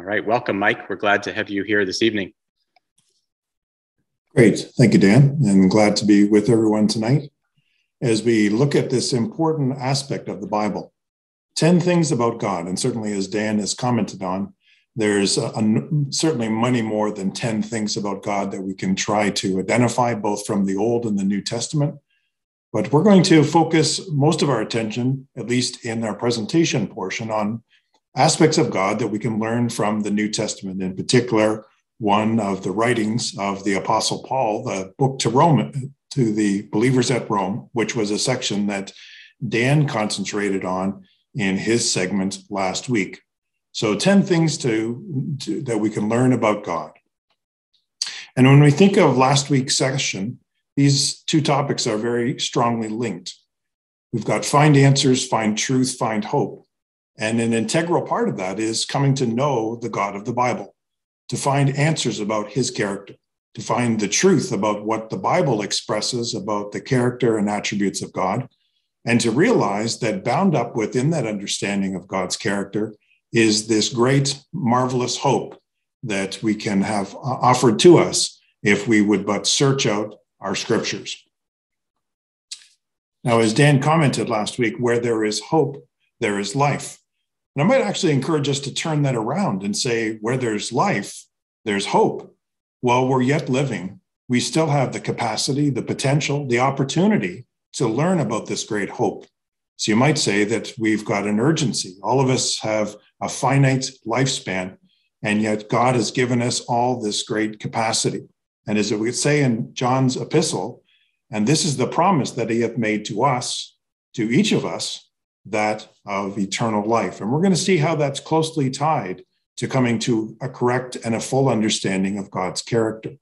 All right. Welcome, Mike. We're glad to have you here this evening. Great. Thank you, Dan. And glad to be with everyone tonight as we look at this important aspect of the Bible 10 things about God. And certainly, as Dan has commented on, there's a, a, certainly many more than 10 things about God that we can try to identify, both from the Old and the New Testament. But we're going to focus most of our attention, at least in our presentation portion, on aspects of God that we can learn from the New Testament, in particular, one of the writings of the Apostle Paul, the book to Rome, to the believers at Rome, which was a section that Dan concentrated on in his segment last week. So 10 things to, to, that we can learn about God. And when we think of last week's session, these two topics are very strongly linked. We've got find answers, find truth, find hope. And an integral part of that is coming to know the God of the Bible, to find answers about his character, to find the truth about what the Bible expresses about the character and attributes of God, and to realize that bound up within that understanding of God's character is this great, marvelous hope that we can have uh, offered to us if we would but search out our scriptures. Now, as Dan commented last week, where there is hope, there is life. And I might actually encourage us to turn that around and say, where there's life, there's hope. While we're yet living, we still have the capacity, the potential, the opportunity to learn about this great hope. So you might say that we've got an urgency. All of us have a finite lifespan, and yet God has given us all this great capacity. And as we say in John's epistle, and this is the promise that he hath made to us, to each of us, that of eternal life. And we're going to see how that's closely tied to coming to a correct and a full understanding of God's character.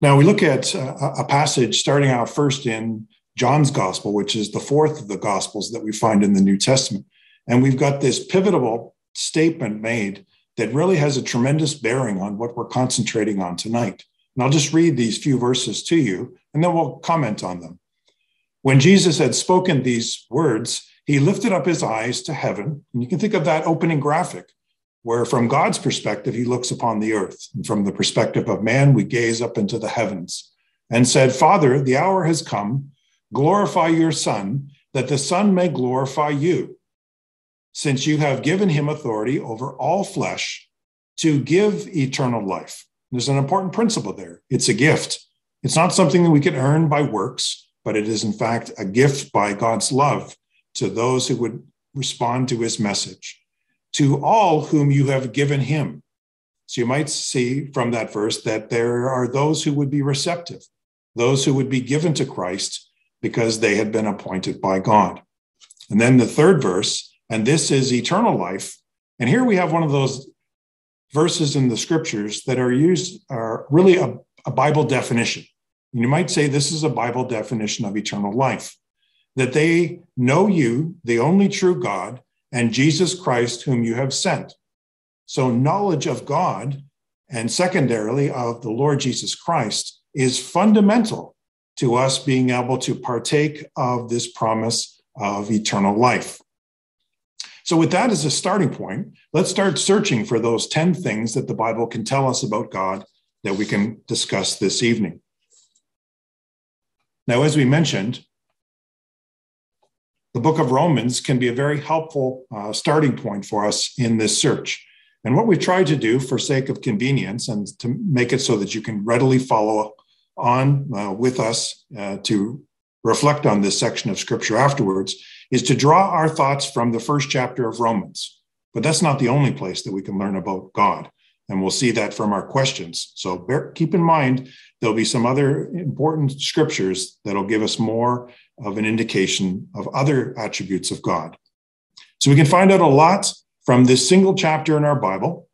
Now we look at uh, a, passage starting out first in John's gospel, which is the fourth of the gospels that we find in the New Testament. And we've got this pivotal statement made that really has a tremendous bearing on what we're concentrating on tonight. And I'll just read these few verses to you, and then we'll comment on them. When Jesus had spoken these words, he lifted up his eyes to heaven. And you can think of that opening graphic, where from God's perspective, he looks upon the earth. And from the perspective of man, we gaze up into the heavens and said, Father, the hour has come. Glorify your Son, that the Son may glorify you since you have given him authority over all flesh to give eternal life. There's an important principle there. It's a gift. It's not something that we can earn by works, but it is, in fact, a gift by God's love to those who would respond to his message, to all whom you have given him. So you might see from that verse that there are those who would be receptive, those who would be given to Christ because they had been appointed by God. And then the third verse and this is eternal life. And here we have one of those verses in the scriptures that are used are really a, a Bible definition. You might say this is a Bible definition of eternal life that they know you, the only true God, and Jesus Christ, whom you have sent. So, knowledge of God and secondarily of the Lord Jesus Christ is fundamental to us being able to partake of this promise of eternal life. So, with that as a starting point, let's start searching for those 10 things that the Bible can tell us about God that we can discuss this evening. Now, as we mentioned, the book of Romans can be a very helpful uh, starting point for us in this search. And what we try to do for sake of convenience and to make it so that you can readily follow on uh, with us uh, to reflect on this section of scripture afterwards is to draw our thoughts from the first chapter of Romans. But that's not the only place that we can learn about God. And we'll see that from our questions. So bear, keep in mind, there'll be some other important scriptures that'll give us more of an indication of other attributes of God. So we can find out a lot from this single chapter in our Bible.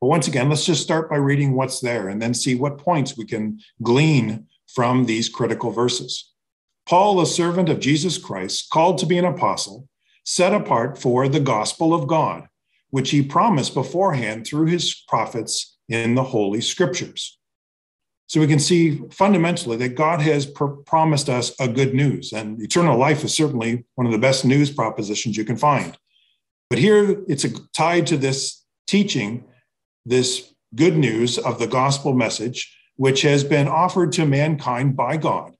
But once again, let's just start by reading what's there and then see what points we can glean from these critical verses. Paul, a servant of Jesus Christ, called to be an apostle, set apart for the gospel of God, which he promised beforehand through his prophets in the Holy Scriptures. So we can see fundamentally that God has pr- promised us a good news, and eternal life is certainly one of the best news propositions you can find. But here it's a, tied to this teaching, this good news of the gospel message, which has been offered to mankind by God,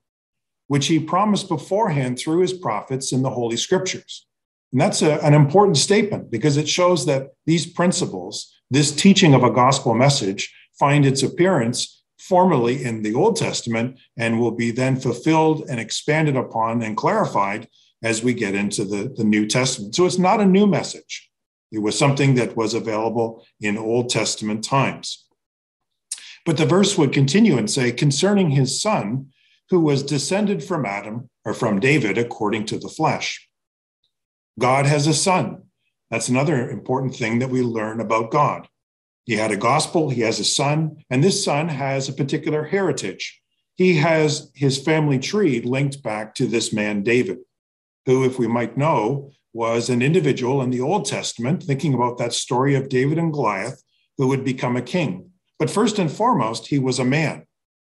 which he promised beforehand through his prophets in the Holy Scriptures. And that's a, an important statement because it shows that these principles, this teaching of a gospel message, find its appearance formally in the Old Testament and will be then fulfilled and expanded upon and clarified as we get into the, the New Testament. So it's not a new message. It was something that was available in Old Testament times. But the verse would continue and say, concerning his son, who was descended from Adam or from David according to the flesh. God has a son. That's another important thing that we learn about God. He had a gospel, he has a son, and this son has a particular heritage. He has his family tree linked back to this man, David, who, if we might know, was an individual in the Old Testament, thinking about that story of David and Goliath, who would become a king. But first and foremost, he was a man.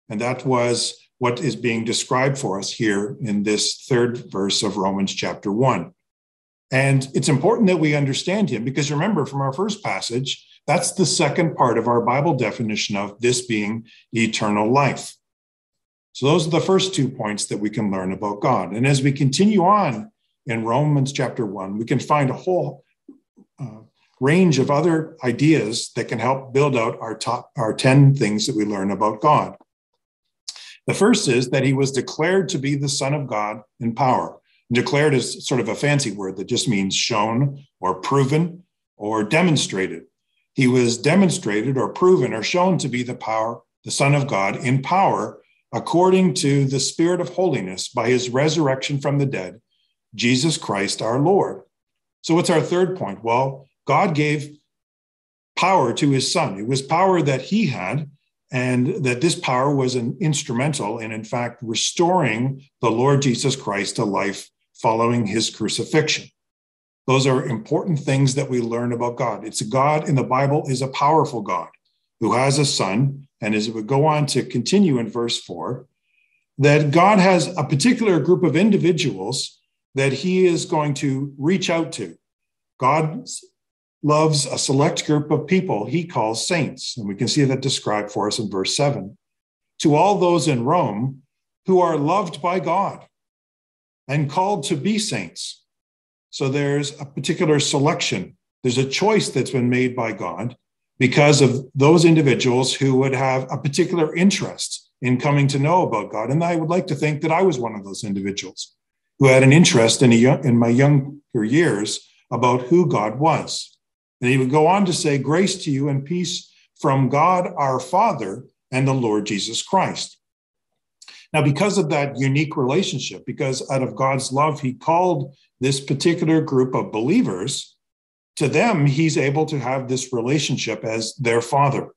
And that was what is being described for us here in this third verse of Romans chapter 1. And it's important that we understand him because remember from our first passage, that's the second part of our Bible definition of this being eternal life. So those are the first two points that we can learn about God. And as we continue on in Romans chapter 1, we can find a whole uh, range of other ideas that can help build out our top our 10 things that we learn about God. The first is that he was declared to be the son of God in power. Declared is sort of a fancy word that just means shown or proven or demonstrated. He was demonstrated or proven or shown to be the power, the Son of God in power, according to the Spirit of holiness by his resurrection from the dead, Jesus Christ our Lord. So, what's our third point? Well, God gave power to his Son. It was power that he had, and that this power was an instrumental in, in fact, restoring the Lord Jesus Christ to life following his crucifixion. Those are important things that we learn about God. It's a God in the Bible is a powerful God who has a son. And as it would go on to continue in verse four, that God has a particular group of individuals that he is going to reach out to. God loves a select group of people he calls saints. And we can see that described for us in verse seven. To all those in Rome who are loved by God and called to be saints. So there's a particular selection. There's a choice that's been made by God because of those individuals who would have a particular interest in coming to know about God. And I would like to think that I was one of those individuals who had an interest in, young, in my younger years about who God was. And he would go on to say, Grace to you and peace from God our Father and the Lord Jesus Christ. Now, because of that unique relationship, because out of God's love, He called this particular group of believers, to them, He's able to have this relationship as their Father.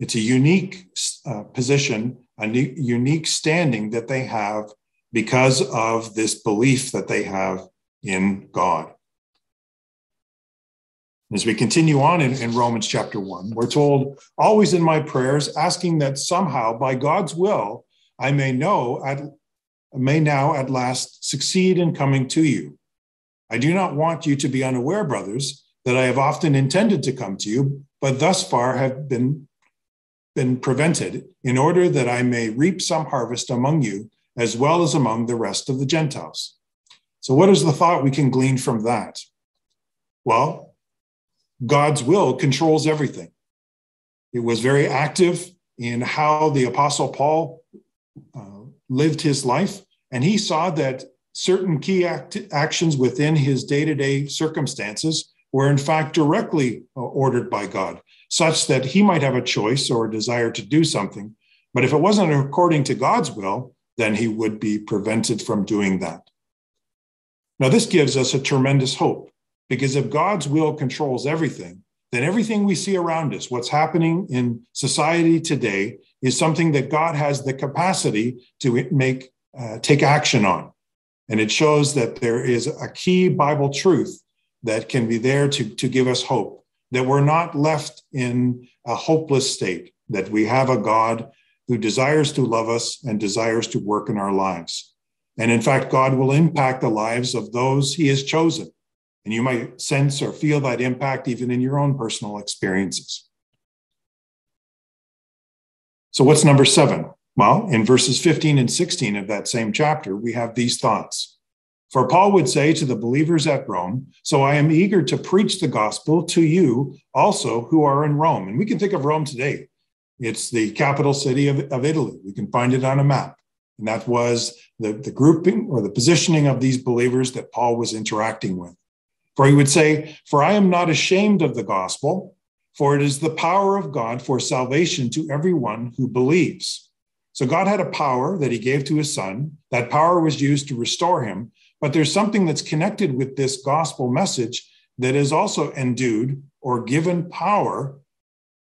It's a unique uh, position, a unique standing that they have because of this belief that they have in God. As we continue on in, in, Romans chapter 1, we're told, always in my prayers, asking that somehow, by God's will, I may know at, may now at last succeed in coming to you. I do not want you to be unaware, brothers, that I have often intended to come to you, but thus far have been, been prevented, in order that I may reap some harvest among you, as well as among the rest of the Gentiles. So, what is the thought we can glean from that? Well, God's will controls everything. It was very active in how the Apostle Paul uh, lived his life, and he saw that certain key act- actions within his day to day circumstances were, in fact, directly uh, ordered by God, such that he might have a choice or a desire to do something. But if it wasn't according to God's will, then he would be prevented from doing that. Now, this gives us a tremendous hope because if God's will controls everything, then everything we see around us, what's happening in society today, is something that God has the capacity to make uh, take action on. And it shows that there is a key Bible truth that can be there to, to give us hope, that we're not left in a hopeless state, that we have a God who desires to love us and desires to work in our lives. And in fact, God will impact the lives of those he has chosen. And you might sense or feel that impact even in your own personal experiences. So, what's number seven? Well, in verses 15 and 16 of that same chapter, we have these thoughts. For Paul would say to the believers at Rome, So I am eager to preach the gospel to you also who are in Rome. And we can think of Rome today. It's the capital city of, of Italy. We can find it on a map. And that was the, the grouping or the positioning of these believers that Paul was interacting with. For he would say, For I am not ashamed of the gospel, for it is the power of God for salvation to everyone who believes. So God had a power that he gave to his son. That power was used to restore him. But there's something that's connected with this gospel message that is also endued or given power.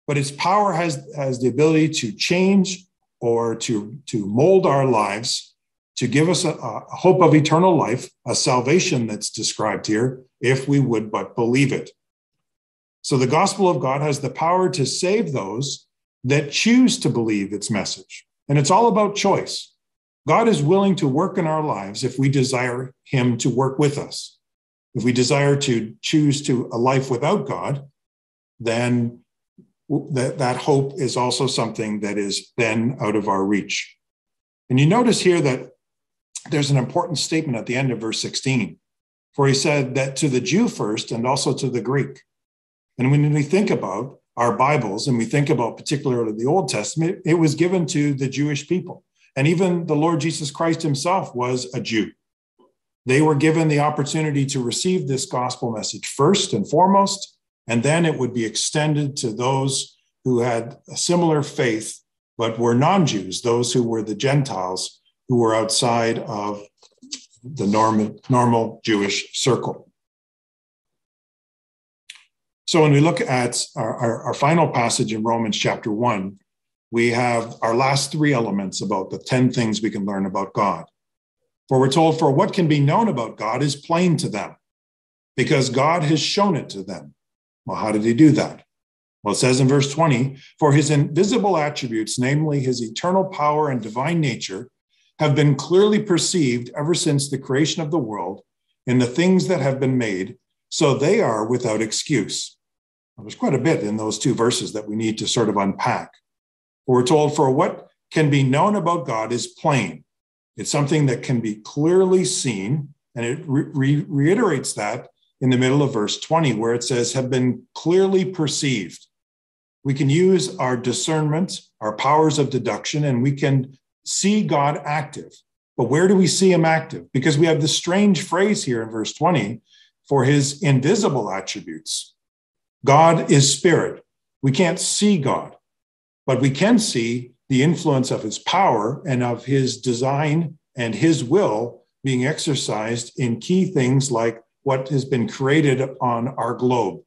But its power has, has the ability to change or to, to mold our lives, to give us a, a hope of eternal life, a salvation that's described here, if we would but believe it. So the gospel of God has the power to save those that choose to believe its message. And it's all about choice. God is willing to work in our lives if we desire Him to work with us. If we desire to choose to a life without God, then that, that hope is also something that is then out of our reach. And you notice here that there's an important statement at the end of verse 16, for he said that to the Jew first and also to the Greek. And when we think about our Bibles and we think about particularly the Old Testament, it was given to the Jewish people. And even the Lord Jesus Christ himself was a Jew. They were given the opportunity to receive this gospel message first and foremost, and then it would be extended to those who had a similar faith but were non Jews, those who were the Gentiles who were outside of the normal, normal Jewish circle. So when we look at our, our, our, final passage in Romans chapter 1, we have our last three elements about the 10 things we can learn about God. For we're told, for what can be known about God is plain to them, because God has shown it to them. Well, how did he do that? Well, it says in verse 20, for his invisible attributes, namely his eternal power and divine nature, have been clearly perceived ever since the creation of the world in the things that have been made, so they are without excuse. There's quite a bit in those two verses that we need to sort of unpack. We're told, for what can be known about God is plain. It's something that can be clearly seen, and it re- reiterates that in the middle of verse 20, where it says, have been clearly perceived. We can use our discernment, our powers of deduction, and we can see God active. But where do we see him active? Because we have this strange phrase here in verse 20 for his invisible attributes. God is spirit. We can't see God, but we can see the influence of his power and of his design and his will being exercised in key things like what has been created on our globe,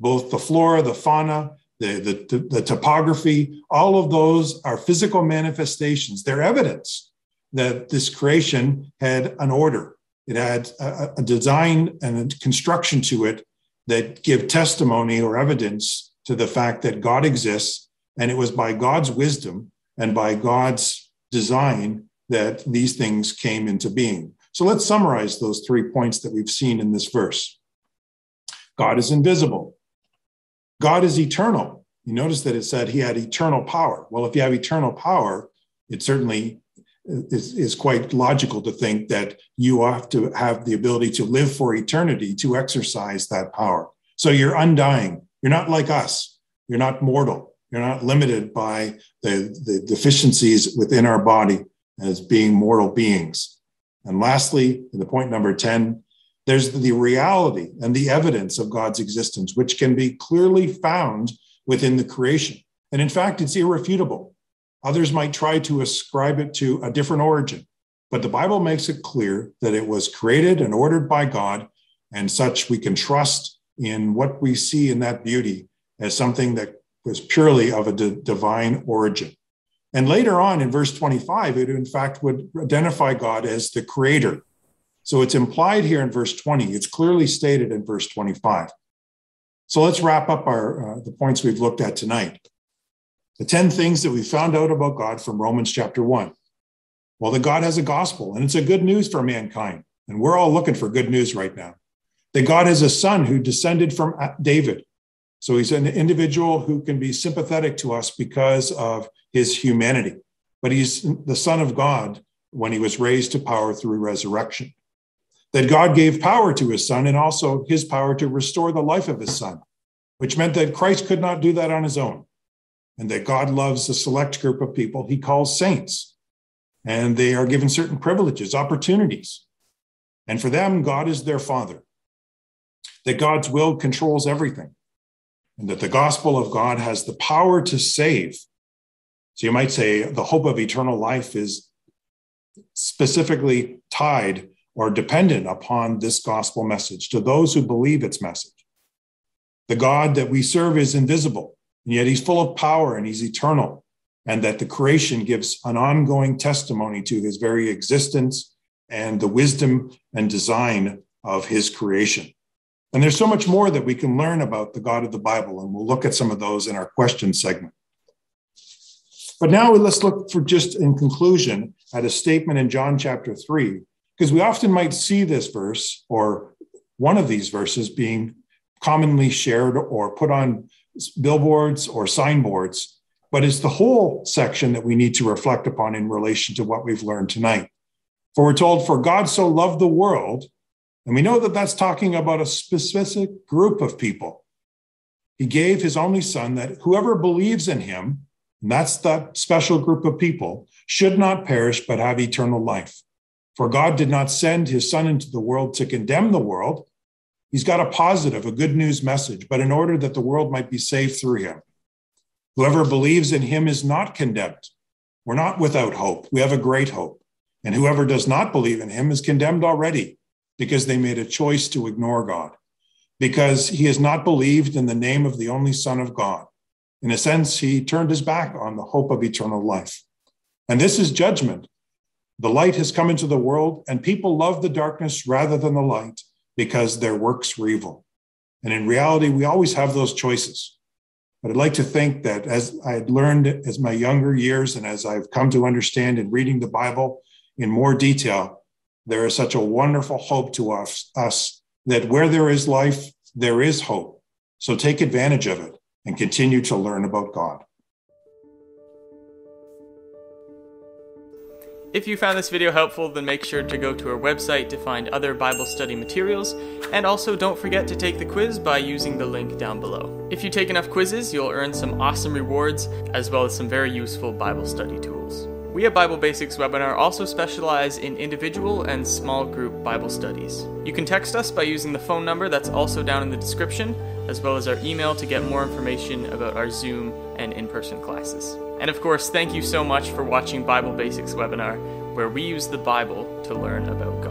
both the flora, the fauna, the, the, the topography, all of those are physical manifestations. They're evidence that this creation had an order. It had a, a design and a construction to it that give testimony or evidence to the fact that God exists. And it was by God's wisdom and by God's design that these things came into being. So let's summarize those three points that we've seen in this verse. God is invisible. God is eternal. You notice that it said he had eternal power. Well, if you have eternal power, it certainly is, is quite logical to think that you have to have the ability to live for eternity to exercise that power. So you're undying. You're not like us. You're not mortal. You're not limited by the, the deficiencies within our body as being mortal beings. And lastly, the point number 10, there's the reality and the evidence of God's existence, which can be clearly found within the creation. And in fact, it's irrefutable. Others might try to ascribe it to a different origin, but the Bible makes it clear that it was created and ordered by God, and such we can trust in what we see in that beauty as something that was purely of a d- divine origin. And later on in verse 25, it in fact would identify God as the creator so it's implied here in verse 20. It's clearly stated in verse 25. So let's wrap up our uh, the points we've looked at tonight. The 10 things that we found out about God from Romans chapter 1. Well, that God has a gospel, and it's a good news for mankind. And we're all looking for good news right now. That God has a son who descended from David. So he's an individual who can be sympathetic to us because of his humanity. But he's the son of God when he was raised to power through resurrection. That God gave power to his son and also his power to restore the life of his son, which meant that Christ could not do that on his own. And that God loves a select group of people he calls saints. And they are given certain privileges, opportunities. And for them, God is their father. That God's will controls everything. And that the gospel of God has the power to save. So you might say the hope of eternal life is specifically tied or dependent upon this gospel message to those who believe its message. The God that we serve is invisible, and yet he's full of power and he's eternal, and that the creation gives an ongoing testimony to his very existence and the wisdom and design of his creation. And there's so much more that we can learn about the God of the Bible, and we'll look at some of those in our question segment. But now let's look for just in conclusion at a statement in John chapter 3, because we often might see this verse or one of these verses being commonly shared or put on billboards or signboards, but it's the whole section that we need to reflect upon in relation to what we've learned tonight. For we're told, For God so loved the world, and we know that that's talking about a specific group of people. He gave his only son that whoever believes in him and that's that special group of people, should not perish but have eternal life. For God did not send his Son into the world to condemn the world. He's got a positive, a good news message, but in order that the world might be saved through him. Whoever believes in him is not condemned. We're not without hope. We have a great hope. And whoever does not believe in him is condemned already because they made a choice to ignore God, because he has not believed in the name of the only Son of God. In a sense, he turned his back on the hope of eternal life. And this is judgment. The light has come into the world, and people love the darkness rather than the light because their works were evil. And in reality, we always have those choices. But I'd like to think that as I had learned as my younger years and as I've come to understand in reading the Bible in more detail, there is such a wonderful hope to us, us that where there is life, there is hope. So take advantage of it and continue to learn about God. If you found this video helpful, then make sure to go to our website to find other Bible study materials, and also don't forget to take the quiz by using the link down below. If you take enough quizzes, you'll earn some awesome rewards, as well as some very useful Bible study tools. We at Bible Basics Webinar also specialize in individual and small group Bible studies. You can text us by using the phone number that's also down in the description, as well as our email to get more information about our Zoom and in person classes. And of course, thank you so much for watching Bible Basics Webinar, where we use the Bible to learn about God.